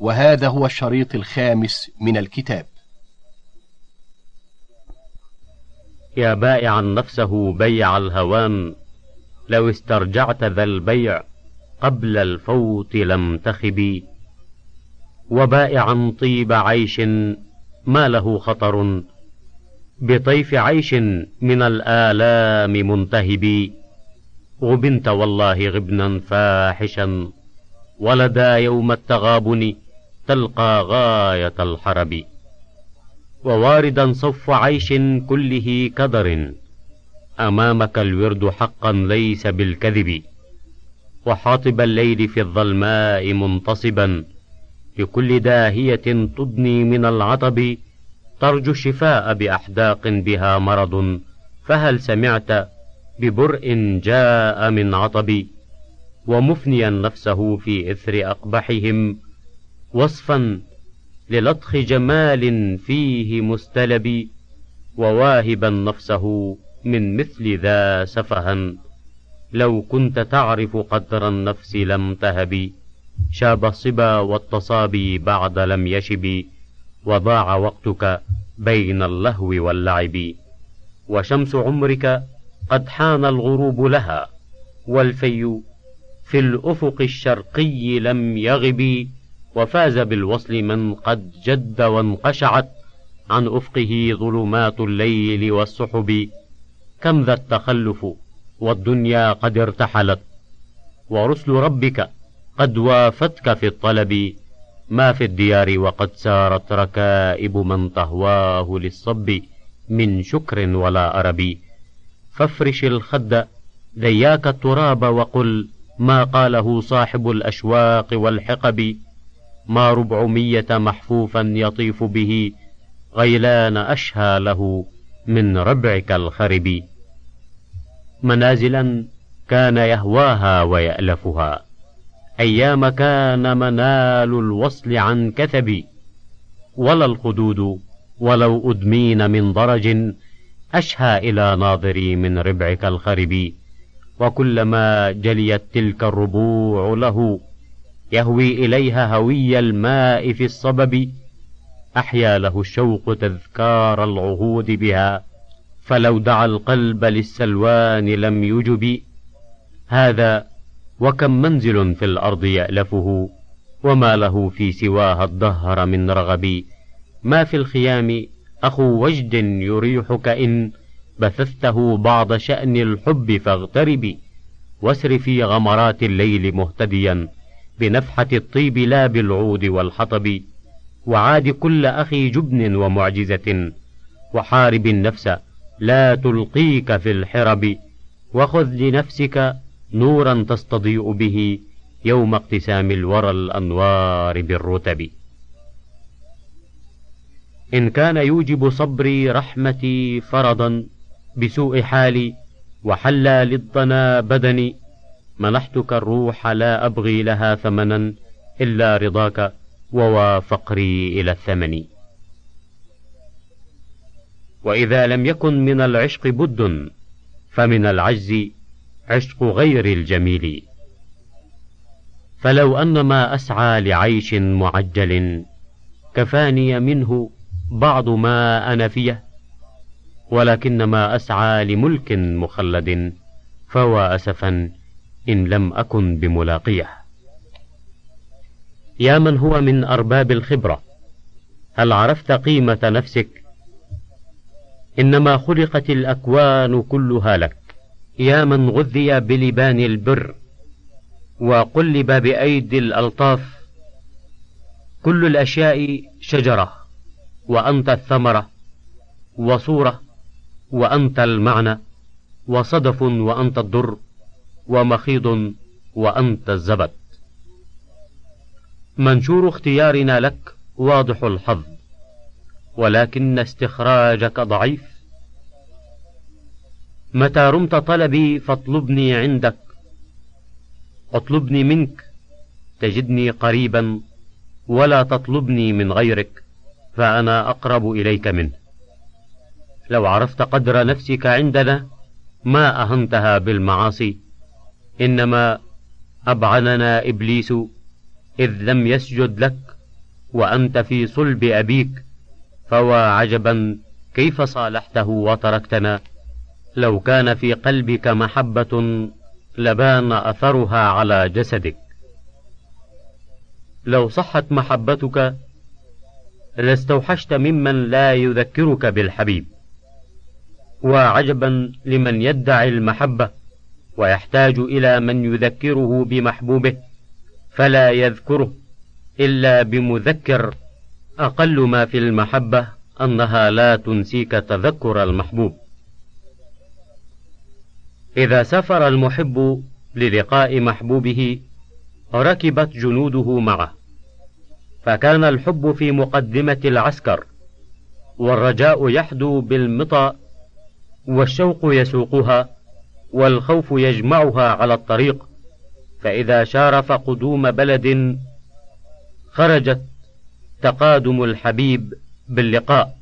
وهذا هو الشريط الخامس من الكتاب. يا بائعا نفسه بيع الهوان لو استرجعت ذا البيع قبل الفوت لم تخبي. وبائعا طيب عيش ما له خطر بطيف عيش من الآلام منتهب. غبنت والله غبنا فاحشا ولدى يوم التغابن تلقى غاية الحرب. وواردا صف عيش كله كدر. أمامك الورد حقا ليس بالكذب. وحاطب الليل في الظلماء منتصبا. لكل داهية تدني من العطب. ترجو الشفاء بأحداق بها مرض. فهل سمعت ببرء جاء من عطب؟ ومفنيا نفسه في إثر أقبحهم. وصفا للطخ جمال فيه مستلب وواهبا نفسه من مثل ذا سفها. لو كنت تعرف قدر النفس لم تهب. شاب الصبا والتصابي بعد لم يشب. وضاع وقتك بين اللهو واللعب. وشمس عمرك قد حان الغروب لها. والفي في الأفق الشرقي لم يغب. وفاز بالوصل من قد جد وانقشعت عن أفقه ظلمات الليل والسحب. كم ذا التخلف والدنيا قد ارتحلت. ورسل ربك قد وافتك في الطلب. ما في الديار وقد سارت ركائب من تهواه للصب من شكر ولا أرب. فافرش الخد ذياك التراب وقل ما قاله صاحب الأشواق والحقب. ما ربعمية محفوفا يطيف به غيلان أشهى له من ربعك الخرب. منازلا كان يهواها ويألفها. أيام كان منال الوصل عن كثب. ولا الخدود ولو أدمين من درج أشهى إلى ناظري من ربعك الخرب. وكلما جليت تلك الربوع له يهوي إليها هوي الماء في الصبب أحيا له الشوق تذكار العهود بها فلو دعا القلب للسلوان لم يجب. هذا وكم منزل في الأرض يألفه وما له في سواها الدهر من رغب. ما في الخيام أخو وجد يريحك إن بثثته بعض شأن الحب فاغتربي واسر في غمرات الليل مهتديا. بنفحة الطيب لا بالعود والحطب وعاد كل أخي جبن ومعجزة وحارب النفس لا تلقيك في الحرب وخذ لنفسك نورا تستضيء به يوم اقتسام الورى الأنوار بالرتب. إن كان يوجب صبري رحمتي فرضا بسوء حالي وحلى للضنا بدني منحتك الروح لا أبغي لها ثمنا إلا رضاك ووافقري إلى الثمن. وإذا لم يكن من العشق بد فمن العجز عشق غير الجميل. فلو أن ما أسعى لعيش معجل كفاني منه بعض ما أنا فيه. ولكن ما أسعى لملك مخلد فهو أسفا إن لم أكن بملاقيه. يا من هو من أرباب الخبرة هل عرفت قيمة نفسك؟ إنما خلقت الأكوان كلها لك. يا من غذي بلبان البر وقلب بأيدي الألطاف كل الأشياء شجرة وأنت الثمرة وصورة وأنت المعنى وصدف وأنت الضر. ومخيض وأنت الزبد. منشور اختيارنا لك واضح الحظ ولكن استخراجك ضعيف. متى رمت طلبي فاطلبني عندك اطلبني منك تجدني قريبا ولا تطلبني من غيرك فأنا أقرب إليك منه. لو عرفت قدر نفسك عندنا ما أهنتها بالمعاصي. إنما أبعننا إبليس إذ لم يسجد لك وأنت في صلب أبيك فوا عجبا كيف صالحته وتركتنا؟ لو كان في قلبك محبة لبان أثرها على جسدك. لو صحت محبتك لاستوحشت ممن لا يذكرك بالحبيب. وعجبا لمن يدعي المحبة ويحتاج إلى من يذكره بمحبوبه فلا يذكره إلا بمذكر. أقل ما في المحبة أنها لا تنسيك تذكر المحبوب. إذا سافر المحب للقاء محبوبه ركبت جنوده معه فكان الحب في مقدمة العسكر والرجاء يحدو بالمطى والشوق يسوقها والخوف يجمعها على الطريق فإذا شارف قدوم بلد خرجت تقادم الحبيب باللقاء.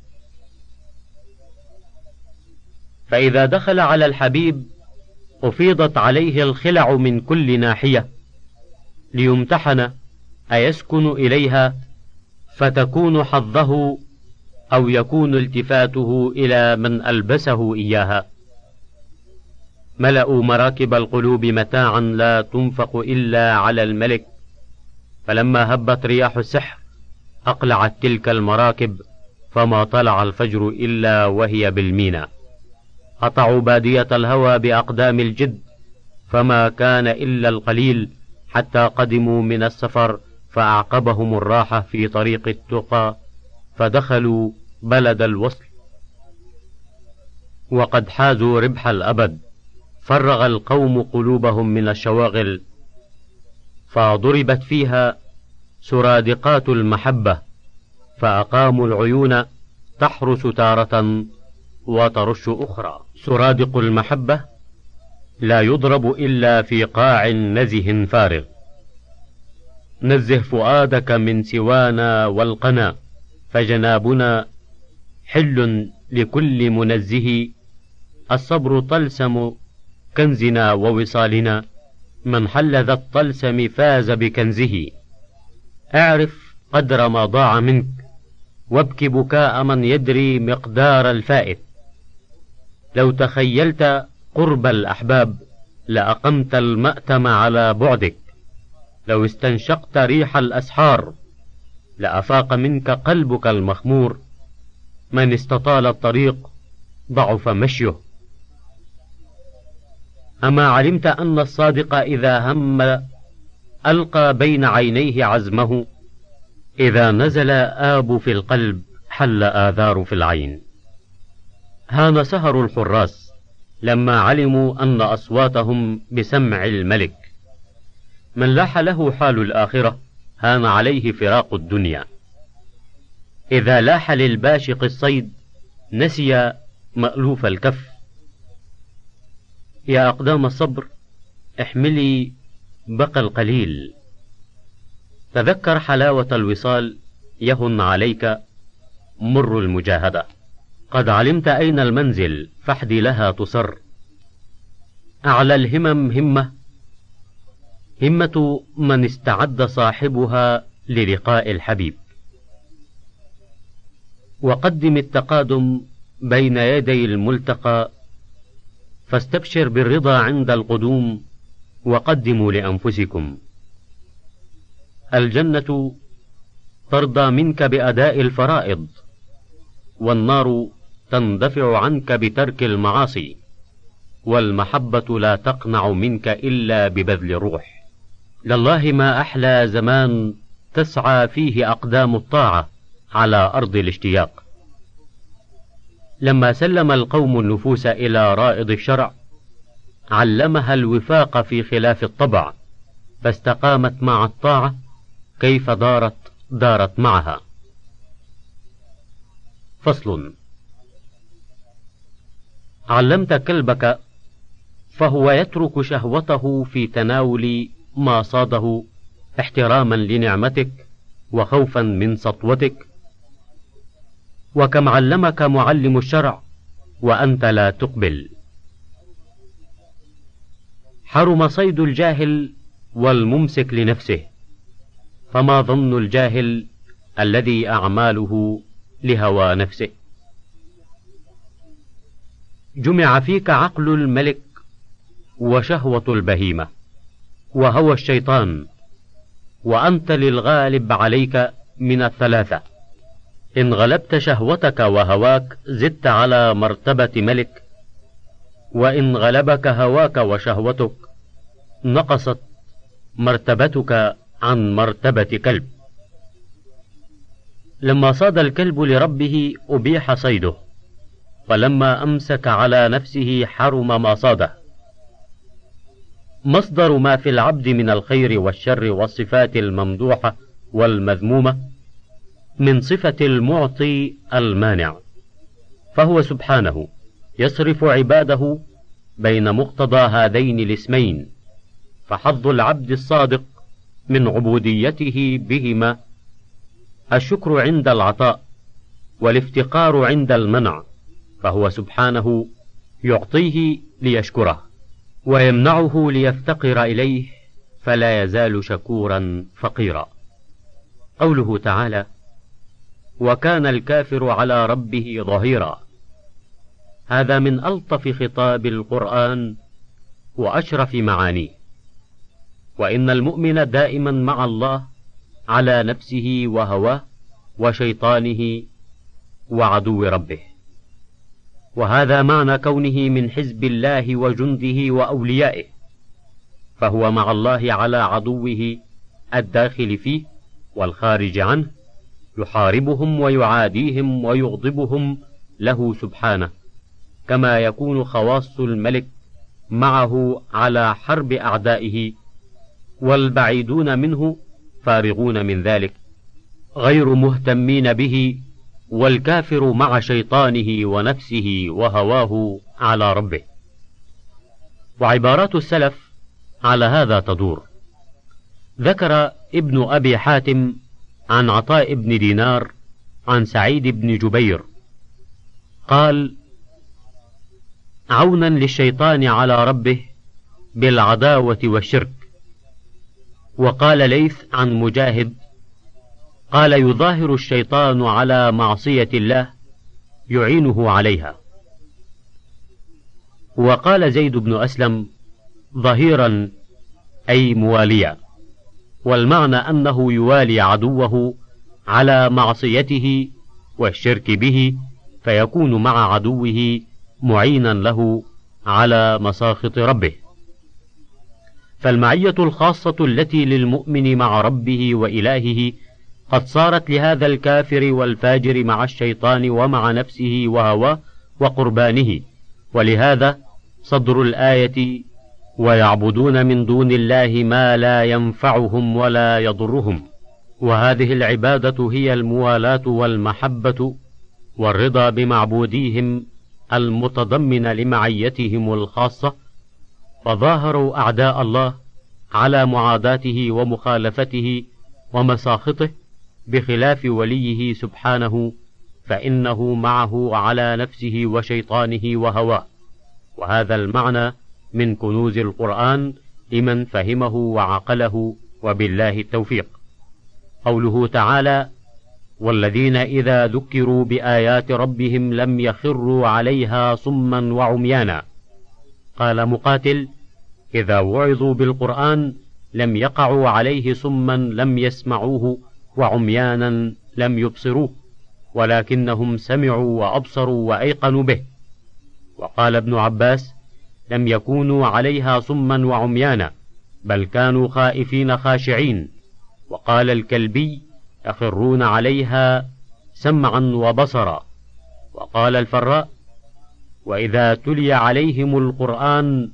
فإذا دخل على الحبيب أفيضت عليه الخلع من كل ناحية ليمتحن أيسكن إليها فتكون حظه أو يكون التفاته إلى من ألبسه إياها. ملأوا مراكب القلوب متاعا لا تنفق إلا على الملك. فلما هبت رياح السحر أقلعت تلك المراكب فما طلع الفجر إلا وهي بالمينا قطعوا بادية الهوى بأقدام الجد فما كان إلا القليل حتى قدموا من السفر فأعقبهم الراحة في طريق التقى فدخلوا بلد الوصل. وقد حازوا ربح الأبد. فرغ القوم قلوبهم من الشواغل فضربت فيها سرادقات المحبة فأقاموا العيون تحرس تارة وترش أخرى. سرادق المحبة لا يضرب إلا في قاع نزه فارغ. نزه فؤادك من سوانا والقنا فجنابنا حل لكل منزه الصبر طلسم كنزنا ووصالنا من حل ذا الطلسم فاز بكنزه. اعرف قدر ما ضاع منك وابك بكاء من يدري مقدار الفائت. لو تخيلت قرب الأحباب لأقمت المأتم على بعدك. لو استنشقت ريح الأسحار لأفاق منك قلبك المخمور. من استطال الطريق ضعف مشيه. أما علمت أن الصادق إذا هم ألقى بين عينيه عزمه إذا نزل آب في القلب حل آذار في العين. هان سهر الحراس لما علموا أن أصواتهم بسمع الملك. من لاح له حال الآخرة هان عليه فراق الدنيا. إذا لاح للباشق الصيد نسي مألوف الكف. يا أقدام الصبر احملي بقى القليل. تذكر حلاوة الوصال يهن عليك مر المجاهدة. قد علمت أين المنزل فاحدي لها تصر. أعلى الهمم همة همة من استعد صاحبها للقاء الحبيب. وقدم التقادم بين يدي الملتقى فاستبشر بالرضا عند القدوم وقدموا لأنفسكم. الجنة ترضى منك بأداء الفرائض والنار تندفع عنك بترك المعاصي والمحبة لا تقنع منك إلا ببذل الروح. لله ما أحلى زمان تسعى فيه أقدام الطاعة على أرض الاشتياق. لما سلم القوم النفوس إلى رائد الشرع علمها الوفاق في خلاف الطبع فاستقامت مع الطاعة كيف دارت دارت معها. فصل. علمت كلبك فهو يترك شهوته في تناول ما صاده احتراما لنعمتك وخوفا من سطوتك. وكم علمك معلم الشرع وأنت لا تقبل. حرم صيد الجاهل والممسك لنفسه فما ظن الجاهل الذي أعماله لهوى نفسه. جمع فيك عقل الملك وشهوة البهيمة وهوى الشيطان وأنت للغالب عليك من الثلاثة. إن غلبت شهوتك وهواك زدت على مرتبة ملك وإن غلبك هواك وشهوتك نقصت مرتبتك عن مرتبة كلب. لما صاد الكلب لربه أبيح صيده فلما أمسك على نفسه حرم ما صاده. مصدر ما في العبد من الخير والشر والصفات الممدوحة والمذمومة من صفة المعطي المانع فهو سبحانه يصرف عباده بين مقتضى هذين الاسمين فحظ العبد الصادق من عبوديته بهما الشكر عند العطاء والافتقار عند المنع فهو سبحانه يعطيه ليشكره ويمنعه ليفتقر إليه فلا يزال شكورا فقيرا. قوله تعالى وكان الكافر على ربه ظهيرا. هذا من ألطف خطاب القرآن وأشرف معانيه. وإن المؤمن دائما مع الله على نفسه وهواه وشيطانه وعدو ربه. وهذا معنى كونه من حزب الله وجنده وأوليائه. فهو مع الله على عدوه الداخل فيه والخارج عنه يحاربهم ويعاديهم ويغضبهم له سبحانه كما يكون خواص الملك معه على حرب أعدائه والبعيدون منه فارغون من ذلك غير مهتمين به والكافر مع شيطانه ونفسه وهواه على ربه. وعبارات السلف على هذا تدور. ذكر ابن أبي حاتم عن عطاء بن دينار عن سعيد بن جبير. قال عونا للشيطان على ربه بالعداوة والشرك. وقال ليث عن مجاهد قال يظاهر الشيطان على معصية الله يعينه عليها. وقال زيد بن أسلم ظهيرا أي مواليا. والمعنى أنه يوالي عدوه على معصيته والشرك به فيكون مع عدوه معينا له على مساخط ربه. فالمعية الخاصة التي للمؤمن مع ربه وإلهه قد صارت لهذا الكافر والفاجر مع الشيطان ومع نفسه وهواه وقربانه ولهذا صدر الآية ويعبدون من دون الله ما لا ينفعهم ولا يضرهم. وهذه العبادة هي الموالاة والمحبة والرضا بمعبوديهم المتضمن لمعيتهم الخاصة. فظاهروا أعداء الله على معاداته ومخالفته ومساخطه بخلاف وليه سبحانه فإنه معه على نفسه وشيطانه وهواه. وهذا المعنى من كنوز القرآن لمن فهمه وعقله وبالله التوفيق. قوله تعالى والذين إذا ذكروا بآيات ربهم لم يخروا عليها صما وعميانا قال مقاتل إذا وعظوا بالقرآن لم يقعوا عليه صما لم يسمعوه وعميانا لم يبصروه ولكنهم سمعوا وأبصروا وأيقنوا به وقال ابن عباس لم يكونوا عليها صما وعميانا بل كانوا خائفين خاشعين. وقال الكلبي يخرون عليها سمعا وبصرا. وقال الفراء وإذا تلي عليهم القرآن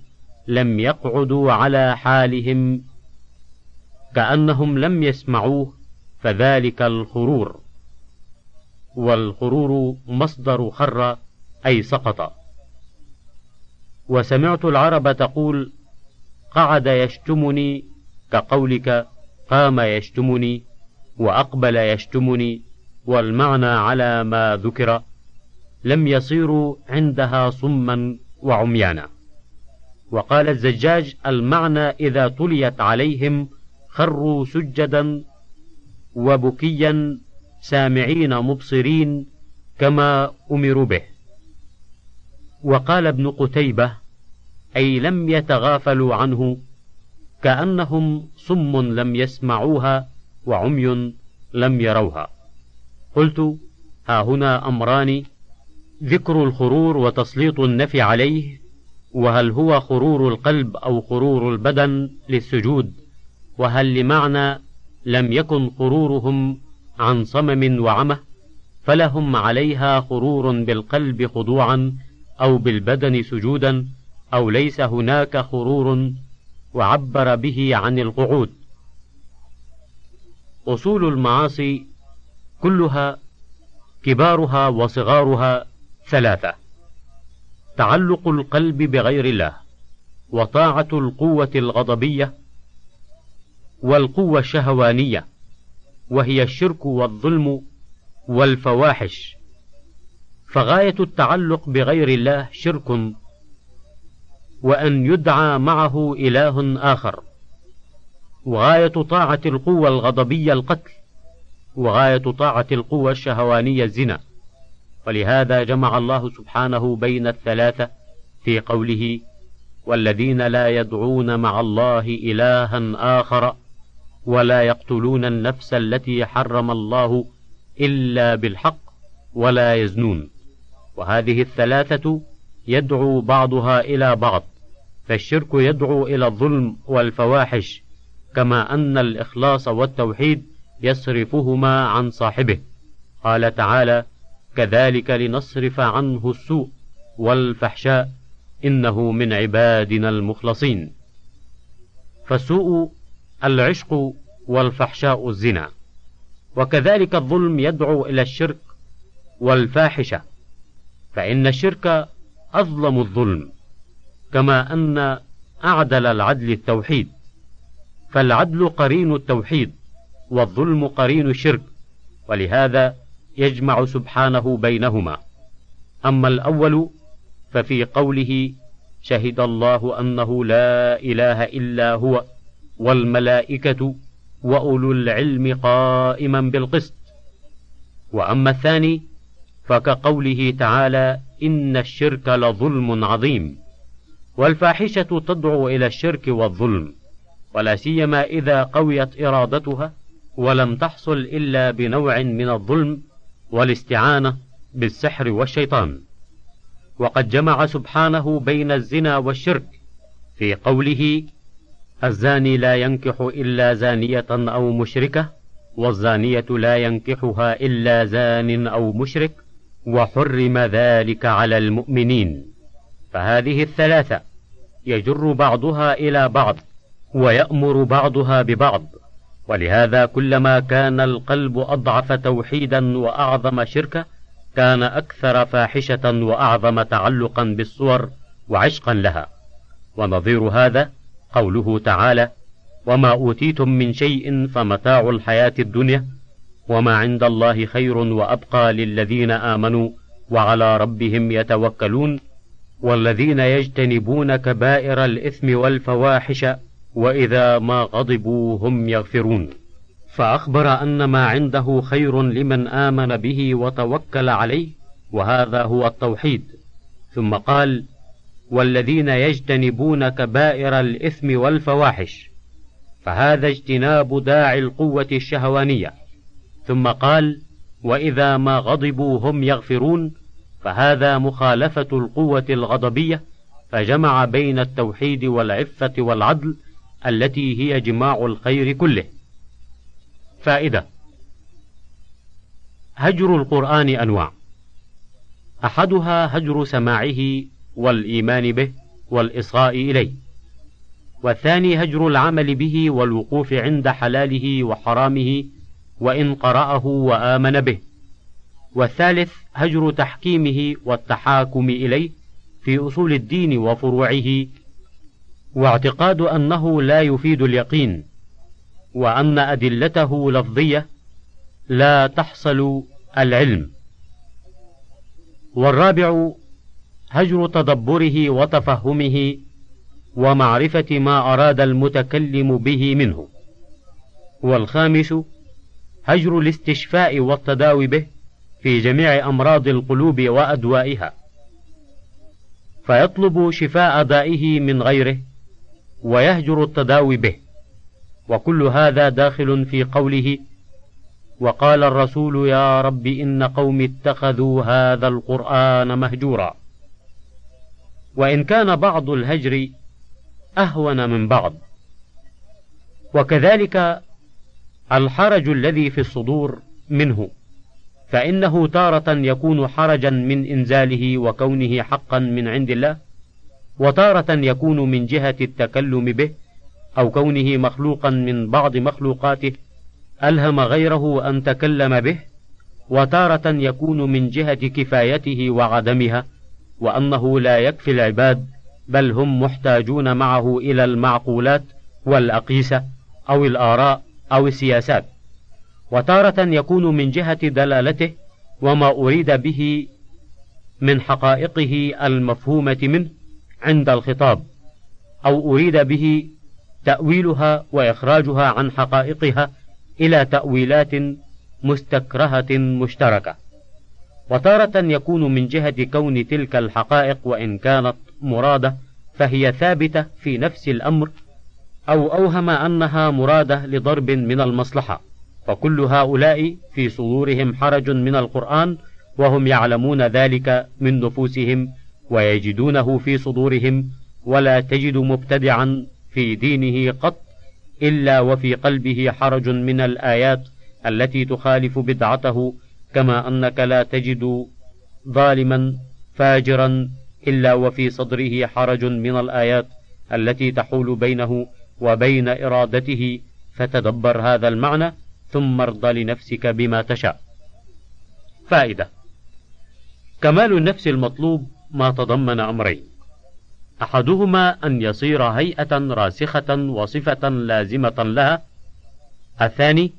لم يقعدوا على حالهم كأنهم لم يسمعوه فذلك الخرور. والخرور مصدر خر أي سقط. وسمعت العرب تقول قعد يشتمني كقولك قام يشتمني وأقبل يشتمني والمعنى على ما ذكر لم يصيروا عندها صما وعميانا. وقال الزجاج المعنى إذا تليت عليهم خروا سجدا وبكيا سامعين مبصرين كما أمروا به. وقال ابن قتيبة أي لم يتغافلوا عنه كأنهم صم لم يسمعوها وعمي لم يروها. قلت ها هنا أمران ذكر الخرور وتسليط النفي عليه وهل هو خرور القلب أو خرور البدن للسجود؟ وهل لمعنى لم يكن خرورهم عن صمم وعمه فلهم عليها خرور بالقلب خضوعا أو بالبدن سجودا؟ أو ليس هناك خرور وعبر به عن القعود. أصول المعاصي كلها كبارها وصغارها ثلاثة تعلق القلب بغير الله وطاعة القوة الغضبية والقوة الشهوانية وهي الشرك والظلم والفواحش. فغاية التعلق بغير الله شرك وأن يدعى معه إله آخر. وغاية طاعة القوة الغضبية القتل. وغاية طاعة القوة الشهوانية الزنا. ولهذا جمع الله سبحانه بين الثلاثة في قوله والذين لا يدعون مع الله إلها آخر ولا يقتلون النفس التي حرم الله إلا بالحق ولا يزنون. وهذه الثلاثة يدعو بعضها إلى بعض. فالشرك يدعو إلى الظلم والفواحش كما أن الإخلاص والتوحيد يصرفهما عن صاحبه. قال تعالى كذلك لنصرف عنه السوء والفحشاء إنه من عبادنا المخلصين. فالسوء العشق والفحشاء الزنا. وكذلك الظلم يدعو إلى الشرك والفاحشة فإن الشرك أظلم الظلم. كما أن أعدل العدل التوحيد. فالعدل قرين التوحيد والظلم قرين الشرك ولهذا يجمع سبحانه بينهما. أما الأول ففي قوله شهد الله أنه لا إله إلا هو والملائكة وأولو العلم قائما بالقسط. وأما الثاني فكقوله تعالى إن الشرك لظلم عظيم. والفاحشة تدعو إلى الشرك والظلم ولا سيما إذا قويت إرادتها ولم تحصل إلا بنوع من الظلم والاستعانة بالسحر والشيطان. وقد جمع سبحانه بين الزنا والشرك في قوله الزاني لا ينكح إلا زانية أو مشركة والزانية لا ينكحها إلا زان أو مشرك وحرم ذلك على المؤمنين. فهذه الثلاثة يجر بعضها إلى بعض ويأمر بعضها ببعض ولهذا كلما كان القلب أضعف توحيدا وأعظم شركة كان أكثر فاحشة وأعظم تعلقا بالصور وعشقا لها. ونظير هذا قوله تعالى وما أوتيتم من شيء فمتاع الحياة الدنيا وما عند الله خير وأبقى للذين آمنوا وعلى ربهم يتوكلون والذين يجتنبون كبائر الإثم والفواحش وإذا ما غضبوا هم يغفرون. فأخبر أن ما عنده خير لمن آمن به وتوكل عليه وهذا هو التوحيد. ثم قال والذين يجتنبون كبائر الإثم والفواحش فهذا اجتناب داعي القوة الشهوانية. ثم قال وإذا ما غضبوا هم يغفرون فهذا مخالفة القوة الغضبية فجمع بين التوحيد والعفة والعدل التي هي جماع الخير كله. فائدة: هجر القرآن أنواع، أحدها هجر سماعه والإيمان به والإصغاء إليه، والثاني هجر العمل به والوقوف عند حلاله وحرامه وإن قرأه وآمن به، والثالث هجر تحكيمه والتحاكم إليه في أصول الدين وفروعه واعتقاد أنه لا يفيد اليقين وأن أدلته لفظية لا تحصل العلم. والرابع هجر تدبره وتفهمه ومعرفة ما أراد المتكلم به منه. والخامس هجر الاستشفاء والتداوي به في جميع أمراض القلوب وأدوائها. فيطلب شفاء دائه من غيره ويهجر التداوي به. وكل هذا داخل في قوله وقال الرسول يا رب إن قوم اتخذوا هذا القرآن مهجورا. وإن كان بعض الهجر أهون من بعض. وكذلك الحرج الذي في الصدور منه. فإنه تارة يكون حرجا من إنزاله وكونه حقا من عند الله وتارة يكون من جهة التكلم به أو كونه مخلوقا من بعض مخلوقاته ألهم غيره أن تكلم به وتارة يكون من جهة كفايته وعدمها وأنه لا يكفي العباد بل هم محتاجون معه إلى المعقولات والأقيسة أو الآراء أو السياسات. وتارة يكون من جهة دلالته وما أريد به من حقائقه المفهومة منه عند الخطاب أو أريد به تأويلها وإخراجها عن حقائقها إلى تأويلات مستكرهة مشتركة. وتارة يكون من جهة كون تلك الحقائق وإن كانت مرادة فهي ثابتة في نفس الأمر أو أوهم أنها مرادة لضرب من المصلحة. فكل هؤلاء في صدورهم حرج من القرآن وهم يعلمون ذلك من نفوسهم ويجدونه في صدورهم ولا تجد مبتدعا في دينه قط إلا وفي قلبه حرج من الآيات التي تخالف بدعته كما أنك لا تجد ظالما فاجرا إلا وفي صدره حرج من الآيات التي تحول بينه وبين إرادته فتدبر هذا المعنى ثم ارض لنفسك بما تشاء. فائدة: كمال النفس المطلوب ما تضمن أمرين: أحدهما أن يصير هيئة راسخة وصفة لازمة لها، الثاني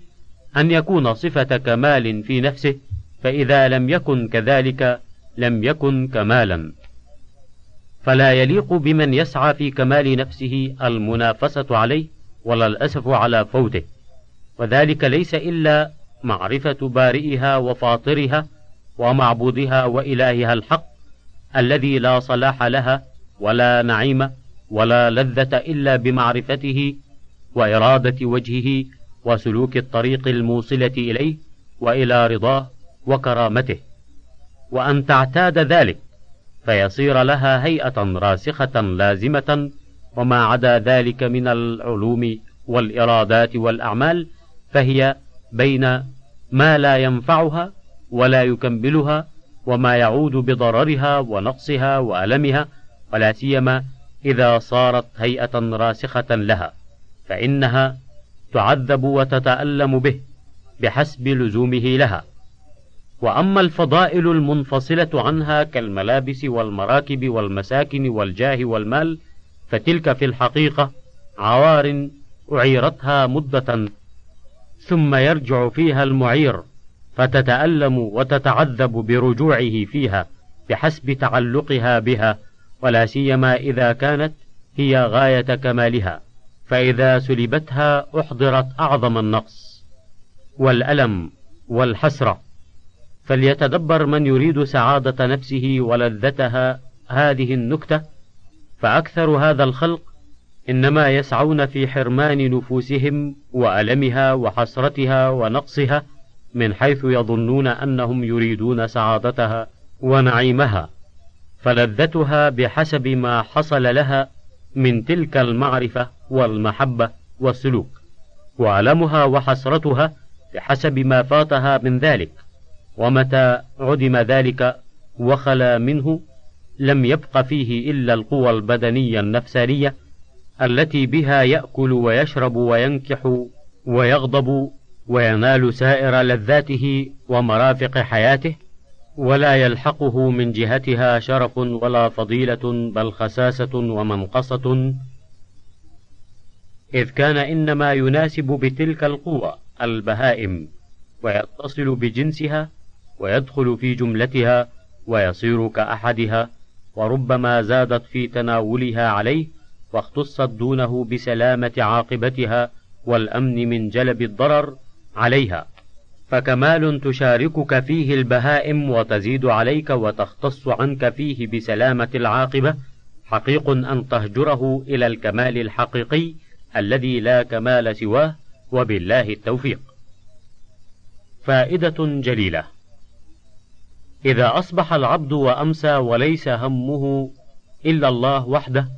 أن يكون صفة كمال في نفسه، فإذا لم يكن كذلك لم يكن كمالا. فلا يليق بمن يسعى في كمال نفسه المنافسة عليه ولا الأسف على فوته، وذلك ليس إلا معرفة بارئها وفاطرها ومعبودها وإلهها الحق الذي لا صلاح لها ولا نعيم ولا لذة إلا بمعرفته وإرادة وجهه وسلوك الطريق الموصلة إليه وإلى رضاه وكرامته. وأن تعتاد ذلك فيصير لها هيئة راسخة لازمة وما عدا ذلك من العلوم والإرادات والأعمال فهي بين ما لا ينفعها ولا يكملها وما يعود بضررها ونقصها وألمها ولا سيما إذا صارت هيئة راسخة لها فإنها تعذب وتتألم به بحسب لزومه لها. وأما الفضائل المنفصلة عنها كالملابس والمراكب والمساكن والجاه والمال فتلك في الحقيقة عوار أعيرتها مدة ثم يرجع فيها المعير فتتألم وتتعذب برجوعه فيها بحسب تعلقها بها ولا سيما إذا كانت هي غاية كمالها فإذا سلبتها أحضرت أعظم النقص والألم والحسرة. فليتدبر من يريد سعادة نفسه ولذتها هذه النكتة فأكثر هذا الخلق إنما يسعون في حرمان نفوسهم وألمها وحسرتها ونقصها من حيث يظنون أنهم يريدون سعادتها ونعيمها فلذتها بحسب ما حصل لها من تلك المعرفة والمحبة والسلوك وألمها وحسرتها بحسب ما فاتها من ذلك ومتى عدم ذلك وخلا منه لم يبق فيه إلا القوى البدنية النفسانية التي بها يأكل ويشرب وينكح ويغضب وينال سائر لذاته ومرافق حياته ولا يلحقه من جهتها شرف ولا فضيلة بل خساسة ومنقصة. إذ كان إنما يناسب بتلك القوى البهائم ويتصل بجنسها ويدخل في جملتها ويصير كأحدها وربما زادت في تناولها عليه واختصت دونه بسلامة عاقبتها والأمن من جلب الضرر عليها فكمال تشاركك فيه البهائم وتزيد عليك وتختص عنك فيه بسلامة العاقبة حقيق أن تهجره إلى الكمال الحقيقي الذي لا كمال سواه وبالله التوفيق. فائدة جليلة إذا أصبح العبد وأمسى وليس همه إلا الله وحده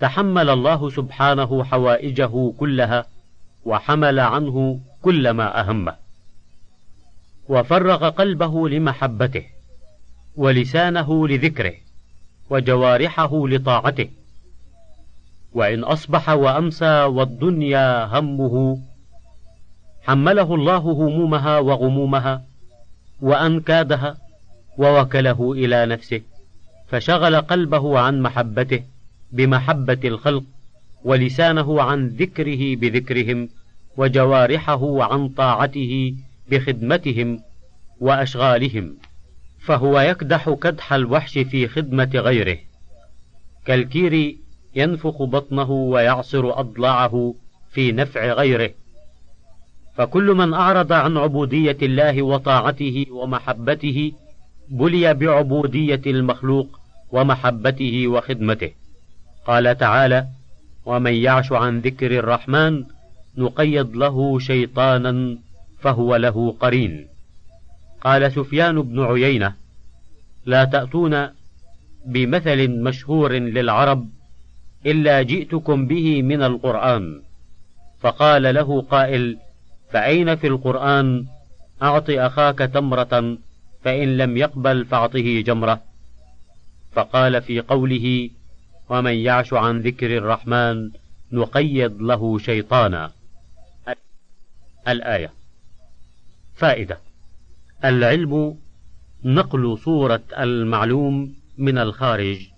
تحمل الله سبحانه حوائجه كلها وحمل عنه كل ما أهمه. وفرغ قلبه لمحبته ولسانه لذكره وجوارحه لطاعته. وإن أصبح وأمسى والدنيا همه حمله الله همومها وغمومها وأنكادها ووكله إلى نفسه فشغل قلبه عن محبته بمحبة الخلق ولسانه عن ذكره بذكرهم وجوارحه عن طاعته بخدمتهم وأشغالهم فهو يكدح كدح الوحش في خدمة غيره. كالكير ينفخ بطنه ويعصر أضلاعه في نفع غيره. فكل من أعرض عن عبودية الله وطاعته ومحبته بلي بعبودية المخلوق ومحبته وخدمته. قال تعالى ومن يعش عن ذكر الرحمن نقيض له شيطانا فهو له قرين قال سفيان بن عيينة لا تأتون بمثل مشهور للعرب إلا جئتكم به من القرآن فقال له قائل فأين في القرآن؟ أعط أخاك تمرة فإن لم يقبل فأعطه جمرة فقال في قوله ومن يعش عن ذكر الرحمن نقيض له شيطانا. الآية. فائدة. العلم نقل صورة المعلوم من الخارج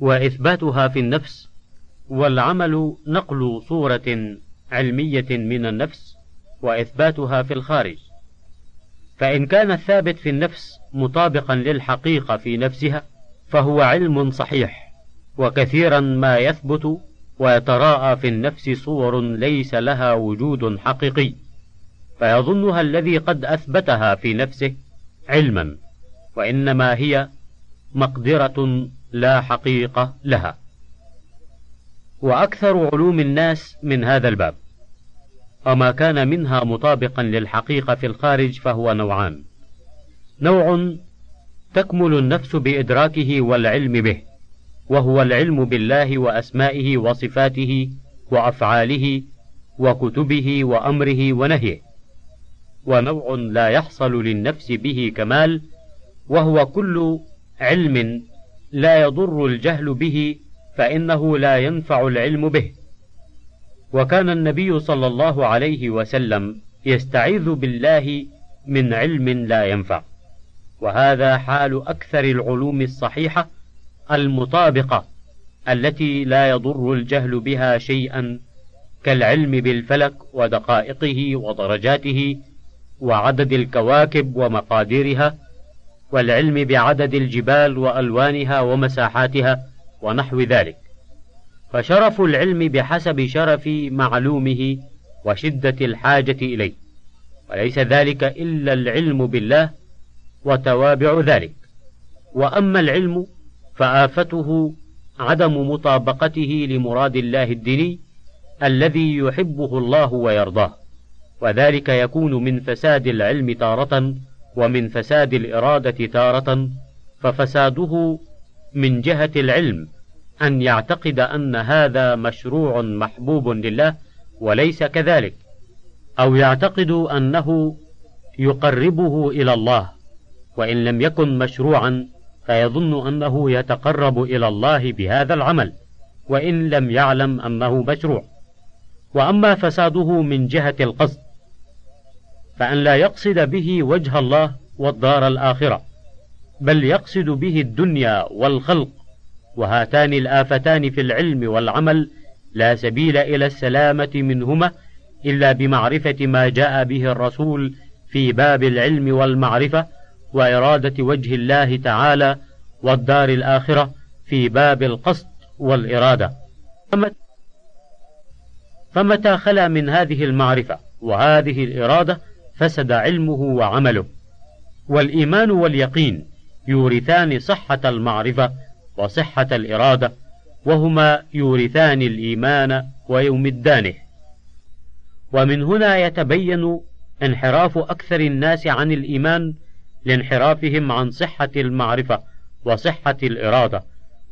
وإثباتها في النفس والعمل نقل صورة علمية من النفس وإثباتها في الخارج. فإن كان الثابت في النفس مطابقا للحقيقة في نفسها فهو علم صحيح. وكثيرا ما يثبت ويتراءى في النفس صور ليس لها وجود حقيقي فيظنها الذي قد أثبتها في نفسه علما وإنما هي مقدرة لا حقيقة لها. وأكثر علوم الناس من هذا الباب وما كان منها مطابقا للحقيقة في الخارج فهو نوعان. نوع تكمل النفس بإدراكه والعلم به وهو العلم بالله وأسمائه وصفاته وأفعاله وكتبه وأمره ونهيه. ونوع لا يحصل للنفس به كمال وهو كل علم لا يضر الجهل به فإنه لا ينفع العلم به. وكان النبي صلى الله عليه وسلم يستعيذ بالله من علم لا ينفع. وهذا حال أكثر العلوم الصحيحة المطابقة التي لا يضر الجهل بها شيئا كالعلم بالفلك ودقائقه ودرجاته وعدد الكواكب ومقاديرها والعلم بعدد الجبال وألوانها ومساحاتها ونحو ذلك. فشرف العلم بحسب شرف معلومه وشدة الحاجة إليه. وليس ذلك إلا العلم بالله وتوابع ذلك. وأما العلم فآفته عدم مطابقته لمراد الله الديني الذي يحبه الله ويرضاه وذلك يكون من فساد العلم تارة ومن فساد الإرادة تارة ففساده من جهة العلم أن يعتقد أن هذا مشروع محبوب لله وليس كذلك أو يعتقد أنه يقربه إلى الله وإن لم يكن مشروعا فيظن أنه يتقرب إلى الله بهذا العمل وإن لم يعلم أنه مشروع. وأما فساده من جهة القصد فأن لا يقصد به وجه الله والدار الآخرة بل يقصد به الدنيا والخلق وهاتان الآفتان في العلم والعمل لا سبيل إلى السلامة منهما إلا بمعرفة ما جاء به الرسول في باب العلم والمعرفة وإرادة وجه الله تعالى والدار الآخرة في باب القصد والإرادة. فمتى خلا من هذه المعرفة وهذه الإرادة فسد علمه وعمله. والإيمان واليقين يورثان صحة المعرفة وصحة الإرادة وهما يورثان الإيمان ويمدانه ومن هنا يتبين انحراف أكثر الناس عن الإيمان لانحرافهم عن صحة المعرفة وصحة الإرادة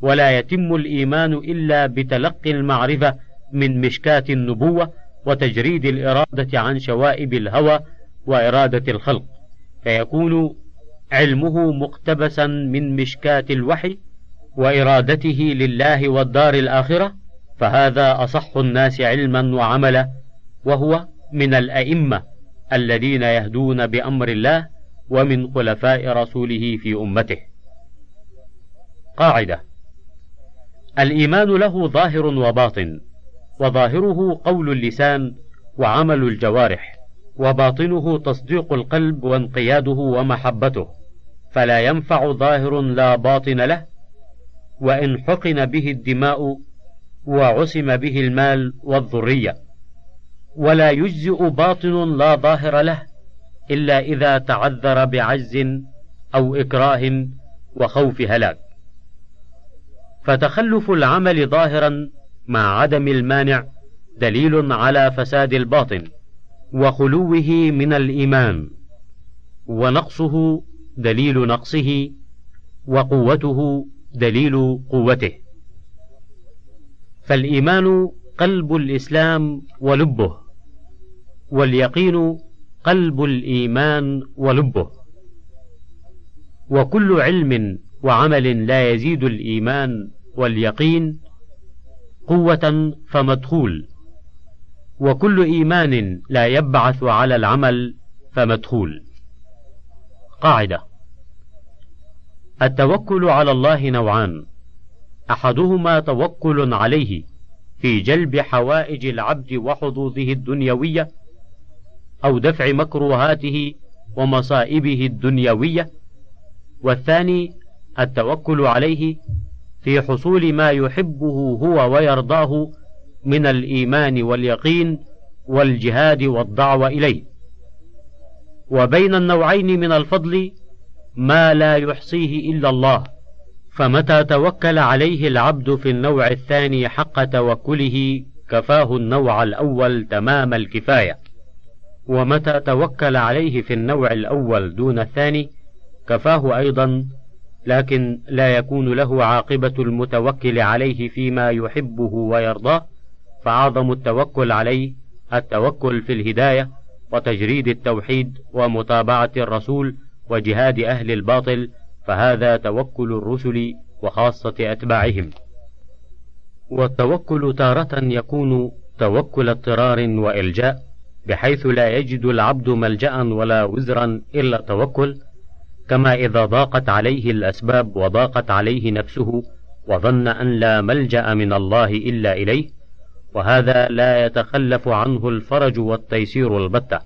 ولا يتم الإيمان إلا بتلقي المعرفة من مشكاه النبوة وتجريد الإرادة عن شوائب الهوى وإرادة الخلق. فيكون علمه مقتبسا من مشكاه الوحي وإرادته لله والدار الآخرة فهذا أصح الناس علما وعملا وهو من الأئمة الذين يهدون بأمر الله ومن خلفاء رسوله في أمته. قاعدة. الإيمان له ظاهر وباطن وظاهره قول اللسان وعمل الجوارح وباطنه تصديق القلب وانقياده ومحبته فلا ينفع ظاهر لا باطن له وإن حقن به الدماء وعصم به المال والذرية. ولا يجزئ باطن لا ظاهر له إلا إذا تعذر بعجز أو إكراه وخوف هلاك. فتخلف العمل ظاهرا مع عدم المانع دليل على فساد الباطن وخلوه من الإيمان ونقصه دليل نقصه وقوته دليل قوته. فالإيمان قلب الإسلام ولبه واليقين قلب الإيمان ولبه. وكل علم وعمل لا يزيد الإيمان واليقين قوة فمدخول. وكل إيمان لا يبعث على العمل فمدخول. قاعدة. التوكل على الله نوعان. أحدهما توكل عليه في جلب حوائج العبد وحظوظه الدنيوية أو دفع مكروهاته ومصائبه الدنيوية. والثاني التوكل عليه في حصول ما يحبه هو ويرضاه من الإيمان واليقين والجهاد والدعوة إليه. وبين النوعين من الفضل ما لا يحصيه إلا الله فمتى توكل عليه العبد في النوع الثاني حق توكله كفاه النوع الأول تمام الكفاية. ومتى توكل عليه في النوع الأول دون الثاني كفاه أيضا لكن لا يكون له عاقبة المتوكل عليه فيما يحبه ويرضاه فاعظم التوكل عليه التوكل في الهداية وتجريد التوحيد ومتابعة الرسول وجهاد أهل الباطل فهذا توكل الرسل وخاصة أتباعهم. والتوكل تارة يكون توكل اضطرار وإلجاء بحيث لا يجد العبد ملجأ ولا وزرا إلا التوكل كما إذا ضاقت عليه الأسباب وضاقت عليه نفسه وظن أن لا ملجأ من الله إلا إليه وهذا لا يتخلف عنه الفرج والتيسير البتة.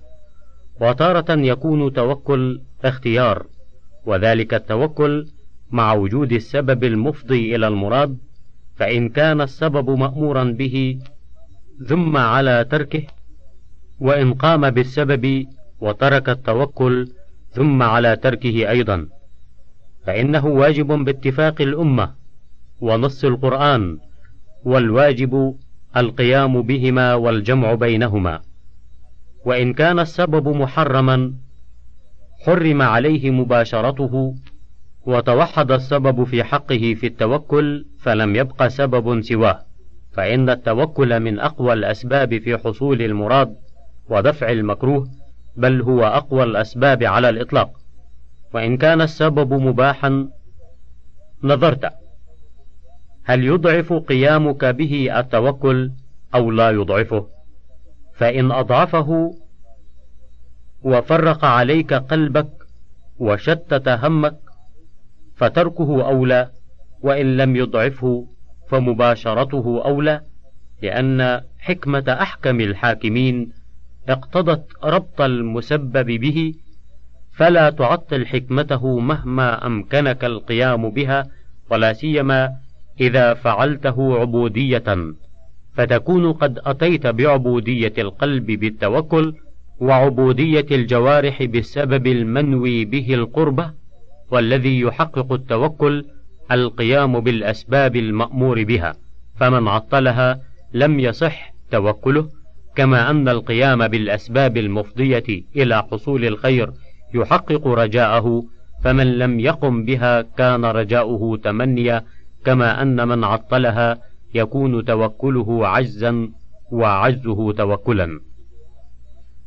وتارة يكون توكل اختيار وذلك التوكل مع وجود السبب المفضي إلى المراد فإن كان السبب مأمورا به ذم على تركه وإن قام بالسبب وترك التوكل ثم على تركه أيضا. فإنه واجب باتفاق الأمة ونص القرآن والواجب القيام بهما والجمع بينهما. وإن كان السبب محرما حرم عليه مباشرته وتوحد السبب في حقه في التوكل فلم يبق سبب سواه. فإن التوكل من أقوى الأسباب في حصول المراد ودفع المكروه بل هو أقوى الأسباب على الإطلاق. وإن كان السبب مباحا نظرت. هل يضعف قيامك به التوكل أو لا يضعفه؟ فإن أضعفه وفرق عليك قلبك وشتت همك فتركه أولى. وإن لم يضعفه فمباشرته أولى. لأن حكمة أحكم الحاكمين اقتضت ربط المسبب به فلا تعطل حكمته مهما أمكنك القيام بها ولا سيما إذا فعلته عبودية. فتكون قد أتيت بعبودية القلب بالتوكل وعبودية الجوارح بسبب المنوي به القربة والذي يحقق التوكل القيام بالأسباب المأمور بها. فمن عطلها لم يصح توكله. كما أن القيام بالأسباب المفضية إلى حصول الخير يحقق رجاءه فمن لم يقم بها كان رجاؤه تمنيا كما أن من عطلها يكون توكله عجزا وعجزه توكلا.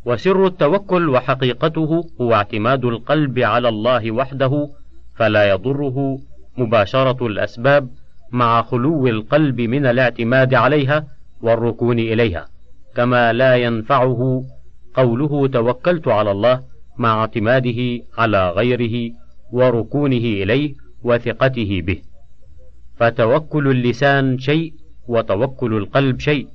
وسر التوكل وحقيقته هو اعتماد القلب على الله وحده فلا يضره مباشرة الأسباب مع خلو القلب من الاعتماد عليها والركون إليها. كما لا ينفعه قوله توكلت على الله مع اعتماده على غيره وركونه إليه وثقته به. فتوكل اللسان شيء وتوكل القلب شيء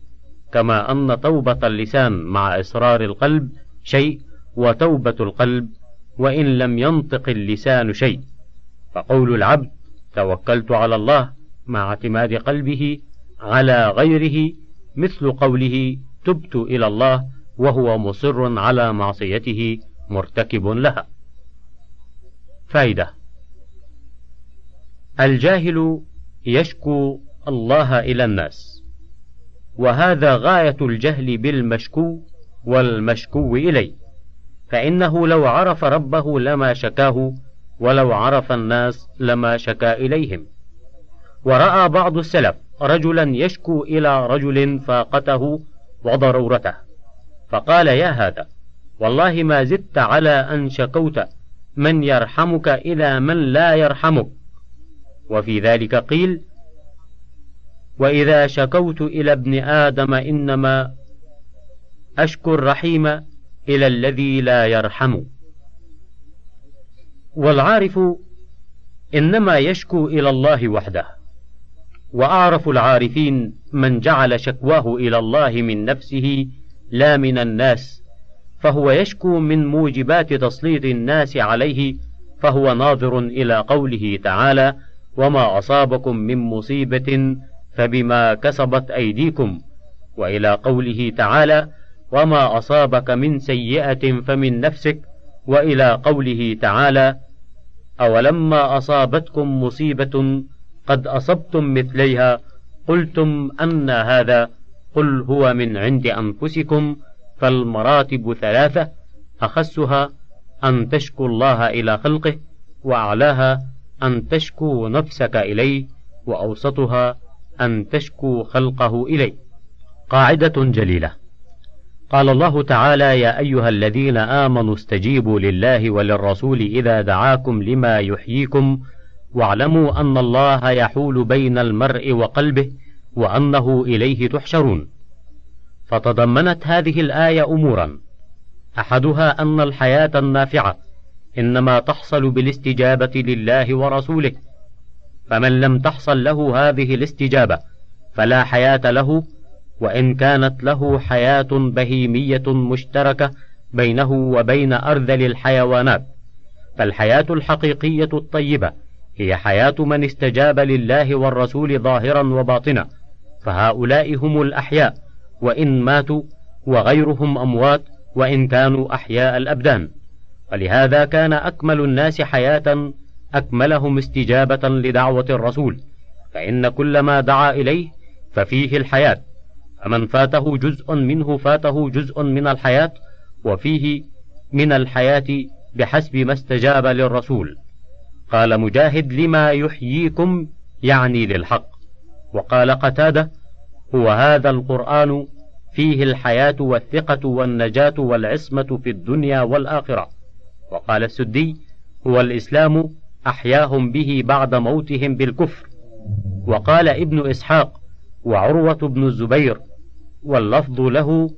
كما أن توبة اللسان مع إصرار القلب شيء وتوبة القلب وإن لم ينطق اللسان شيء. فقول العبد توكلت على الله مع اعتماد قلبه على غيره مثل قوله تبت إلى الله وهو مصر على معصيته مرتكب لها. فائدة الجاهل يشكو الله إلى الناس، وهذا غاية الجهل بالمشكو والمشكو إليه، فإنه لو عرف ربه لما شكاه، ولو عرف الناس لما شكا إليهم. ورأى بعض السلف رجلا يشكو إلى رجل فاقته وضرورته. فقال يا هذا والله ما زدت على أن شكوت من يرحمك إلى من لا يرحمك. وفي ذلك قيل وإذا شكوت إلى ابن آدم إنما أشكو الرحيم إلى الذي لا يرحم. والعارف إنما يشكو إلى الله وحده. وأعرف العارفين من جعل شكواه إلى الله من نفسه لا من الناس فهو يشكو من موجبات تسليط الناس عليه فهو ناظر إلى قوله تعالى وما أصابكم من مصيبة فبما كسبت أيديكم وإلى قوله تعالى وما أصابك من سيئة فمن نفسك وإلى قوله تعالى أولما أصابتكم مصيبة قد أصبتم مثليها قلتم أن هذا قل هو من عند أنفسكم فالمراتب ثلاثة أخسها أن تشكو الله إلى خلقه وأعلاها أن تشكو نفسك إليه وأوسطها أن تشكو خلقه إليه. قاعدة جليلة. قال الله تعالى يا أيها الذين آمنوا استجيبوا لله وللرسول إذا دعاكم لما يحييكم واعلموا أن الله يحول بين المرء وقلبه وأنه إليه تحشرون. فتضمنت هذه الآية أمورا. أحدها أن الحياة النافعة إنما تحصل بالاستجابة لله ورسوله. فمن لم تحصل له هذه الاستجابة فلا حياة له وإن كانت له حياة بهيمية مشتركة بينه وبين أرذل الحيوانات. فالحياة الحقيقية الطيبة هي حياة من استجاب لله والرسول ظاهرا وباطنا فهؤلاء هم الأحياء وإن ماتوا وغيرهم أموات وإن كانوا أحياء الأبدان. ولهذا كان أكمل الناس حياة أكملهم استجابة لدعوة الرسول فإن كل ما دعا إليه ففيه الحياة. فمن فاته جزء منه فاته جزء من الحياة وفيه من الحياة بحسب ما استجاب للرسول. قال مجاهد لما يحييكم يعني للحق. وقال قتادة هو هذا القرآن فيه الحياة والثقة والنجاة والعصمة في الدنيا والآخرة. وقال السدي هو الإسلام أحياهم به بعد موتهم بالكفر. وقال ابن إسحاق وعروة بن الزبير واللفظ له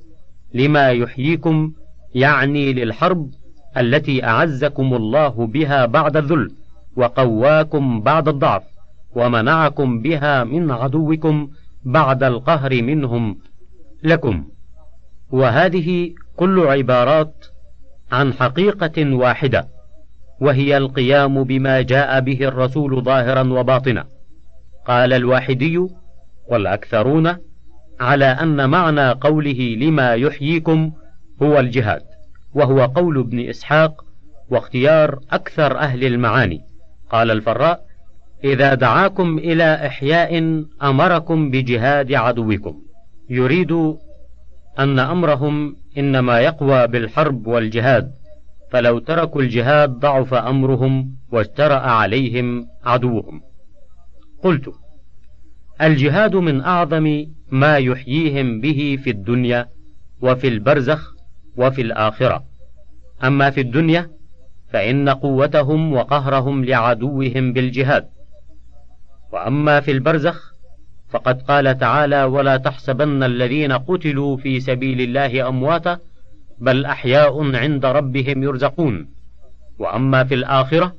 لما يحييكم يعني للحرب التي أعزكم الله بها بعد الذل. وقواكم بعد الضعف ومنعكم بها من عدوكم بعد القهر منهم لكم. وهذه كل عبارات عن حقيقة واحدة وهي القيام بما جاء به الرسول ظاهرا وباطنا. قال الواحدي والأكثرون على أن معنى قوله لما يحييكم هو الجهاد وهو قول ابن إسحاق واختيار أكثر أهل المعاني. قال الفراء إذا دعاكم إلى إحياء أمركم بجهاد عدوكم. يريد أن أمرهم إنما يقوى بالحرب والجهاد فلو تركوا الجهاد ضعف أمرهم واجترأ عليهم عدوهم. قلت الجهاد من أعظم ما يحييهم به في الدنيا وفي البرزخ وفي الآخرة. أما في الدنيا فإن قوتهم وقهرهم لعدوهم بالجهاد. وأما في البرزخ فقد قال تعالى ولا تحسبن الذين قتلوا في سبيل الله أمواتا بل أحياء عند ربهم يرزقون. وأما في الآخرة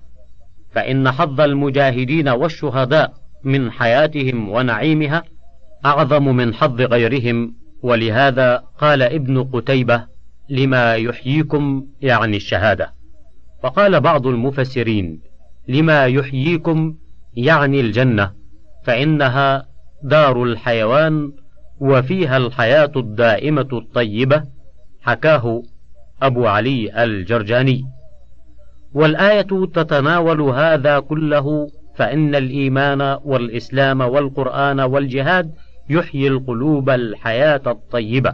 فإن حظ المجاهدين والشهداء من حياتهم ونعيمها أعظم من حظ غيرهم. ولهذا قال ابن قتيبة لما يحييكم يعني الشهادة. وقال بعض المفسرين لما يحييكم يعني الجنة فإنها دار الحيوان وفيها الحياة الدائمة الطيبة حكاه أبو علي الجرجاني. والآية تتناول هذا كله فإن الإيمان والإسلام والقرآن والجهاد يحيي القلوب الحياة الطيبة.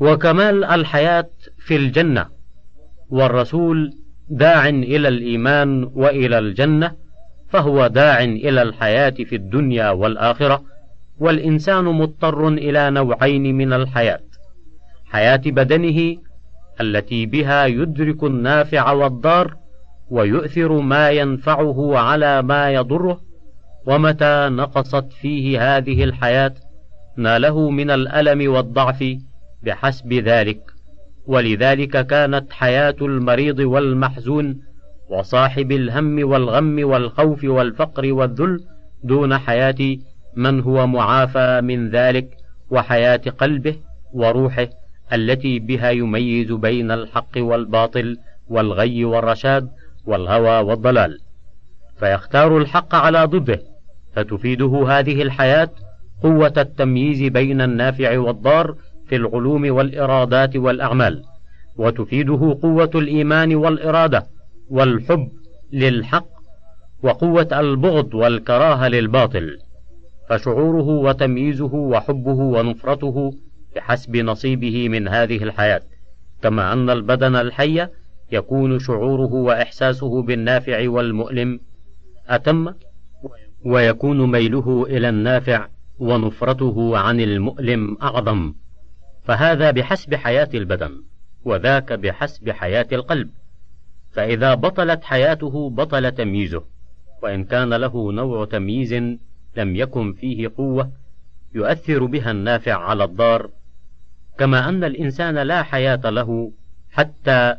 وكمال الحياة في الجنة والرسول داع إلى الإيمان وإلى الجنة فهو داع إلى الحياة في الدنيا والآخرة والإنسان مضطر إلى نوعين من الحياة حياة بدنه التي بها يدرك النافع والضار ويؤثر ما ينفعه على ما يضره ومتى نقصت فيه هذه الحياة ناله من الألم والضعف بحسب ذلك. ولذلك كانت حياة المريض والمحزون وصاحب الهم والغم والخوف والفقر والذل دون حياة من هو معافى من ذلك وحياة قلبه وروحه التي بها يميز بين الحق والباطل والغي والرشاد والهوى والضلال. فيختار الحق على ضده فتفيده هذه الحياة قوة التمييز بين النافع والضار في العلوم والإرادات والأعمال وتفيده قوة الإيمان والإرادة والحب للحق وقوة البغض والكراهة للباطل فشعوره وتمييزه وحبه ونفرته بحسب نصيبه من هذه الحياة كما أن البدن الحي يكون شعوره وإحساسه بالنافع والمؤلم أتم ويكون ميله إلى النافع ونفرته عن المؤلم أعظم. فهذا بحسب حياة البدن وذاك بحسب حياة القلب. فإذا بطلت حياته بطل تمييزه. وإن كان له نوع تمييز لم يكن فيه قوة يؤثر بها النافع على الضار. كما أن الإنسان لا حياة له حتى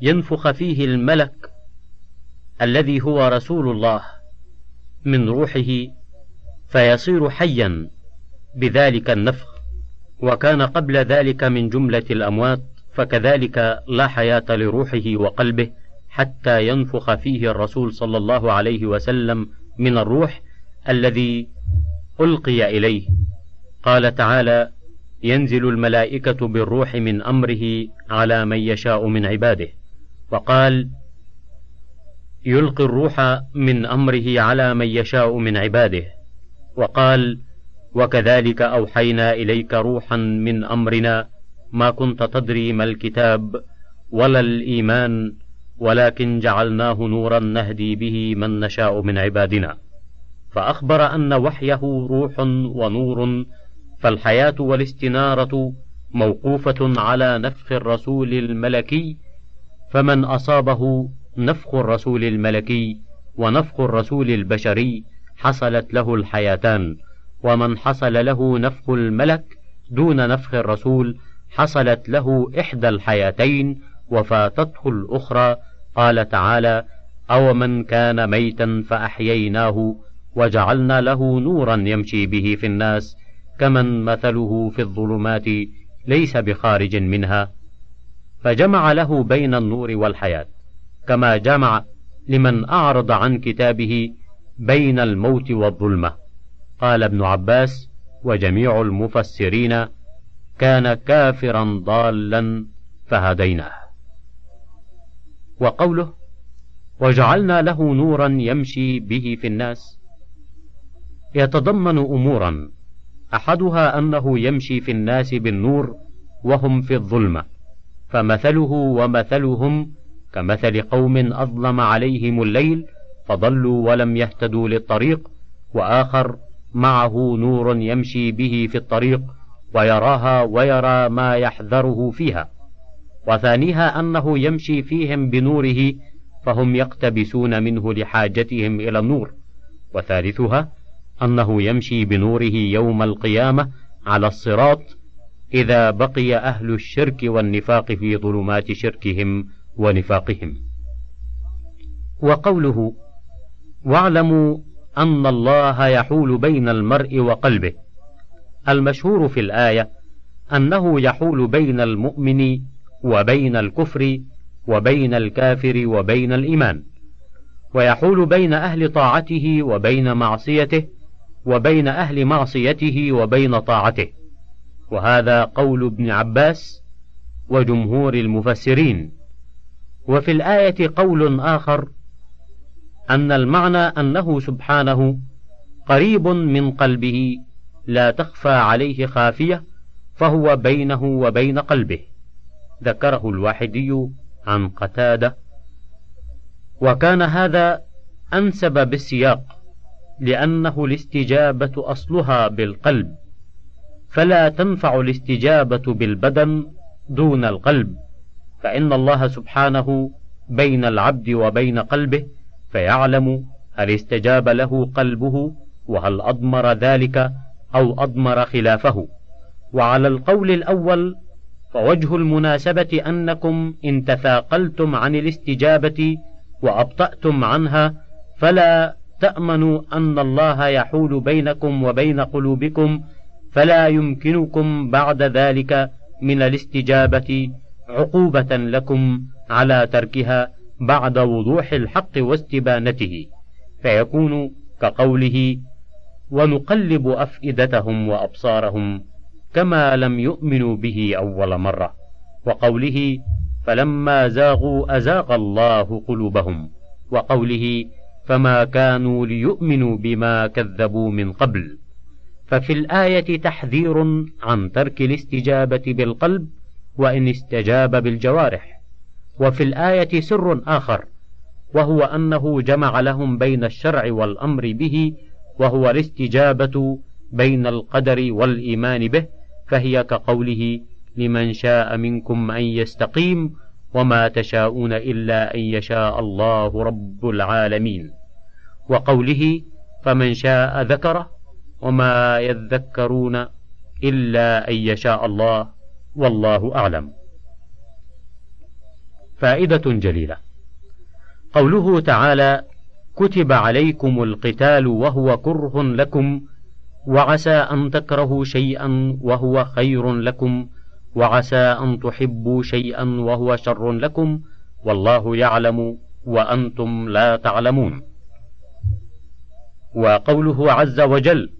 ينفخ فيه الملك الذي هو رسول الله من روحه فيصير حيا بذلك النفخ. وكان قبل ذلك من جملة الأموات فكذلك لا حياة لروحه وقلبه حتى ينفخ فيه الرسول صلى الله عليه وسلم من الروح الذي ألقي إليه. قال تعالى ينزل الملائكة بالروح من أمره على من يشاء من عباده وقال يلقي الروح من أمره على من يشاء من عباده وقال وكذلك أوحينا إليك روحا من أمرنا ما كنت تدري ما الكتاب ولا الإيمان ولكن جعلناه نورا نهدي به من نشاء من عبادنا. فأخبر أن وحيه روح ونور فالحياة والاستنارة موقوفة على نفخ الرسول الملكي فمن أصابه نفخ الرسول الملكي ونفخ الرسول البشري حصلت له الحياتان. ومن حصل له نفخ الملك دون نفخ الرسول حصلت له إحدى الحياتين وفاتته الأخرى. قال تعالى أو من كان ميتا فأحييناه وجعلنا له نورا يمشي به في الناس كمن مثله في الظلمات ليس بخارج منها. فجمع له بين النور والحياة كما جمع لمن أعرض عن كتابه بين الموت والظلمة. قال ابن عباس وجميع المفسرين كان كافرا ضالا فهديناه. وقوله وجعلنا له نورا يمشي به في الناس. يتضمن امورا أحدها أنه يمشي في الناس بالنور وهم في الظلمة فمثله ومثلهم كمثل قوم أظلم عليهم الليل فضلوا ولم يهتدوا للطريق وآخر معه نور يمشي به في الطريق ويراها ويرى ما يحذره فيها. وثانيها أنه يمشي فيهم بنوره فهم يقتبسون منه لحاجتهم إلى النور. وثالثها أنه يمشي بنوره يوم القيامة على الصراط إذا بقي أهل الشرك والنفاق في ظلمات شركهم ونفاقهم. وقوله واعلموا أن الله يحول بين المرء وقلبه. المشهور في الآية أنه يحول بين المؤمن وبين الكفر وبين الكافر وبين الإيمان ويحول بين أهل طاعته وبين معصيته وبين أهل معصيته وبين طاعته. وهذا قول ابن عباس وجمهور المفسرين. وفي الآية قول آخر أن المعنى أنه سبحانه قريب من قلبه لا تخفى عليه خافية فهو بينه وبين قلبه. ذكره الواحدي عن قتادة. وكان هذا أنسب بالسياق لأنه الاستجابة أصلها بالقلب فلا تنفع الاستجابة بالبدن دون القلب فإن الله سبحانه بين العبد وبين قلبه فيعلم هل استجاب له قلبه وهل أضمر ذلك أو أضمر خلافه. وعلى القول الأول فوجه المناسبة أنكم إن تثاقلتم عن الاستجابة وأبطأتم عنها فلا تأمنوا أن الله يحول بينكم وبين قلوبكم فلا يمكنكم بعد ذلك من الاستجابة عقوبة لكم على تركها. بعد وضوح الحق واستبانته فيكون كقوله ونقلب أفئدتهم وأبصارهم كما لم يؤمنوا به أول مرة وقوله فلما زاغوا أزاغ الله قلوبهم وقوله فما كانوا ليؤمنوا بما كذبوا من قبل ففي الآية تحذير عن ترك الاستجابة بالقلب وإن استجاب بالجوارح. وفي الآية سر آخر وهو أنه جمع لهم بين الشرع والأمر به وهو الاستجابة بين القدر والإيمان به فهي كقوله لمن شاء منكم أن يستقيم وما تشاءون إلا أن يشاء الله رب العالمين وقوله فمن شاء ذكره وما يذكرون إلا أن يشاء الله والله أعلم فائدة جليلة. قوله تعالى كتب عليكم القتال وهو كره لكم وعسى أن تكرهوا شيئا وهو خير لكم وعسى أن تحبوا شيئا وهو شر لكم والله يعلم وأنتم لا تعلمون. وقوله عز وجل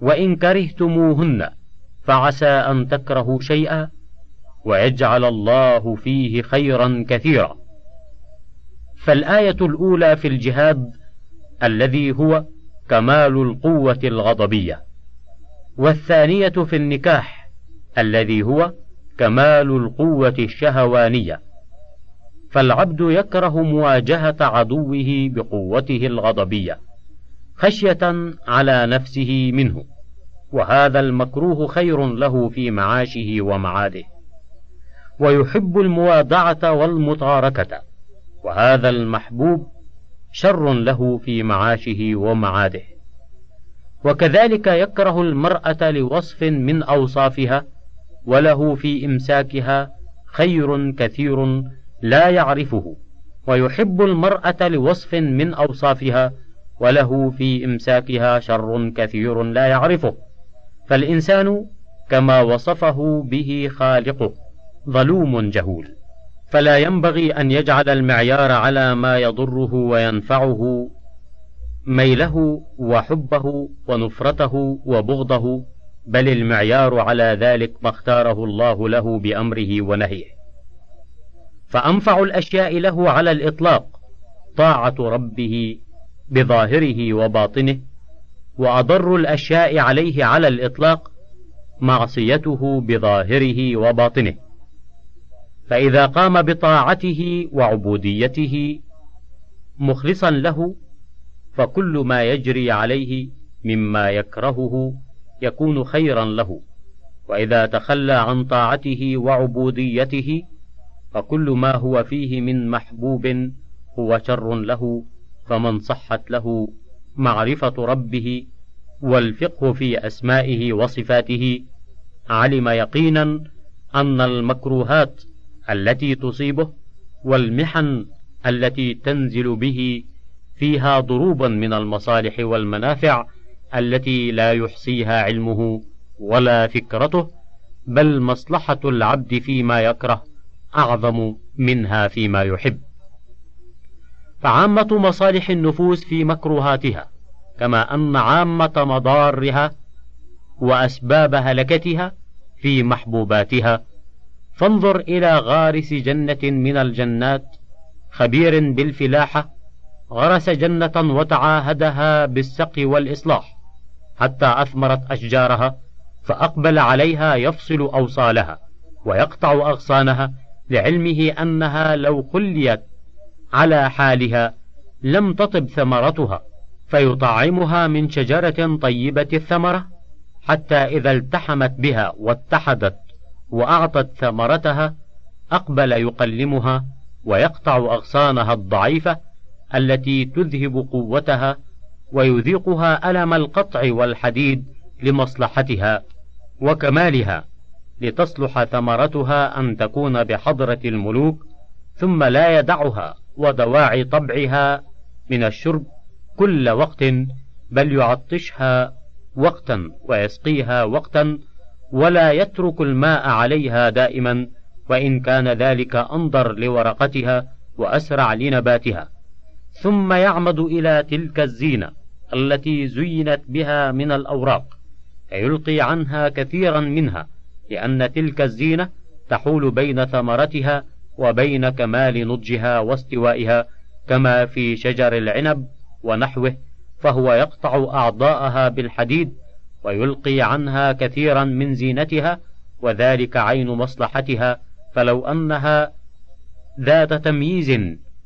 وإن كرهتموهن فعسى أن تكرهوا شيئا ويجعل الله فيه خيرا كثيرا. فالآية الأولى في الجهاد الذي هو كمال القوة الغضبية. والثانية في النكاح الذي هو كمال القوة الشهوانية. فالعبد يكره مواجهة عدوه بقوته الغضبية خشية على نفسه منه وهذا المكروه خير له في معاشه ومعاده. ويحب الموادعه والمطاركه وهذا المحبوب شر له في معاشه ومعاده. وكذلك يكره المرأة لوصف من أوصافها وله في إمساكها خير كثير لا يعرفه. ويحب المرأة لوصف من أوصافها وله في إمساكها شر كثير لا يعرفه. فالإنسان كما وصفه به خالقه. ظلوم جهول. فلا ينبغي أن يجعل المعيار على ما يضره وينفعه ميله وحبه ونفرته وبغضه بل المعيار على ذلك ما اختاره الله له بأمره ونهيه. فأنفع الأشياء له على الإطلاق طاعة ربه بظاهره وباطنه وأضر الأشياء عليه على الإطلاق معصيته بظاهره وباطنه. فإذا قام بطاعته وعبوديته مخلصا له فكل ما يجري عليه مما يكرهه يكون خيرا له. وإذا تخلى عن طاعته وعبوديته فكل ما هو فيه من محبوب هو شر له فمن صحت له معرفة ربه والفقه في أسمائه وصفاته علم يقينا أن المكروهات التي تصيبه والمحن التي تنزل به فيها ضروبا من المصالح والمنافع التي لا يحصيها علمه ولا فكرته بل مصلحة العبد فيما يكره أعظم منها فيما يحب. فعامة مصالح النفوس في مكروهاتها كما أن عامة مضارها وأسباب هلكتها في محبوباتها فانظر إلى غارس جنة من الجنات خبير بالفلاحة غرس جنة وتعاهدها بالسقي والإصلاح حتى أثمرت أشجارها فأقبل عليها يفصل أوصالها ويقطع أغصانها لعلمه أنها لو خليت على حالها لم تطب ثمرتها فيطعمها من شجرة طيبة الثمرة حتى إذا التحمت بها واتحدت وأعطت ثمرتها أقبل يقلمها ويقطع أغصانها الضعيفة التي تذهب قوتها ويذيقها ألم القطع والحديد لمصلحتها وكمالها لتصلح ثمرتها أن تكون بحضرة الملوك ثم لا يدعها ودواعي طبعها من الشرب كل وقت بل يعطشها وقتا ويسقيها وقتا ولا يترك الماء عليها دائما وإن كان ذلك أنظر لورقتها وأسرع لنباتها. ثم يعمد إلى تلك الزينة التي زينت بها من الأوراق فيلقي عنها كثيرا منها لأن تلك الزينة تحول بين ثمرتها وبين كمال نضجها واستوائها كما في شجر العنب ونحوه فهو يقطع أعضاءها بالحديد ويلقي عنها كثيرا من زينتها وذلك عين مصلحتها فلو أنها ذات تمييز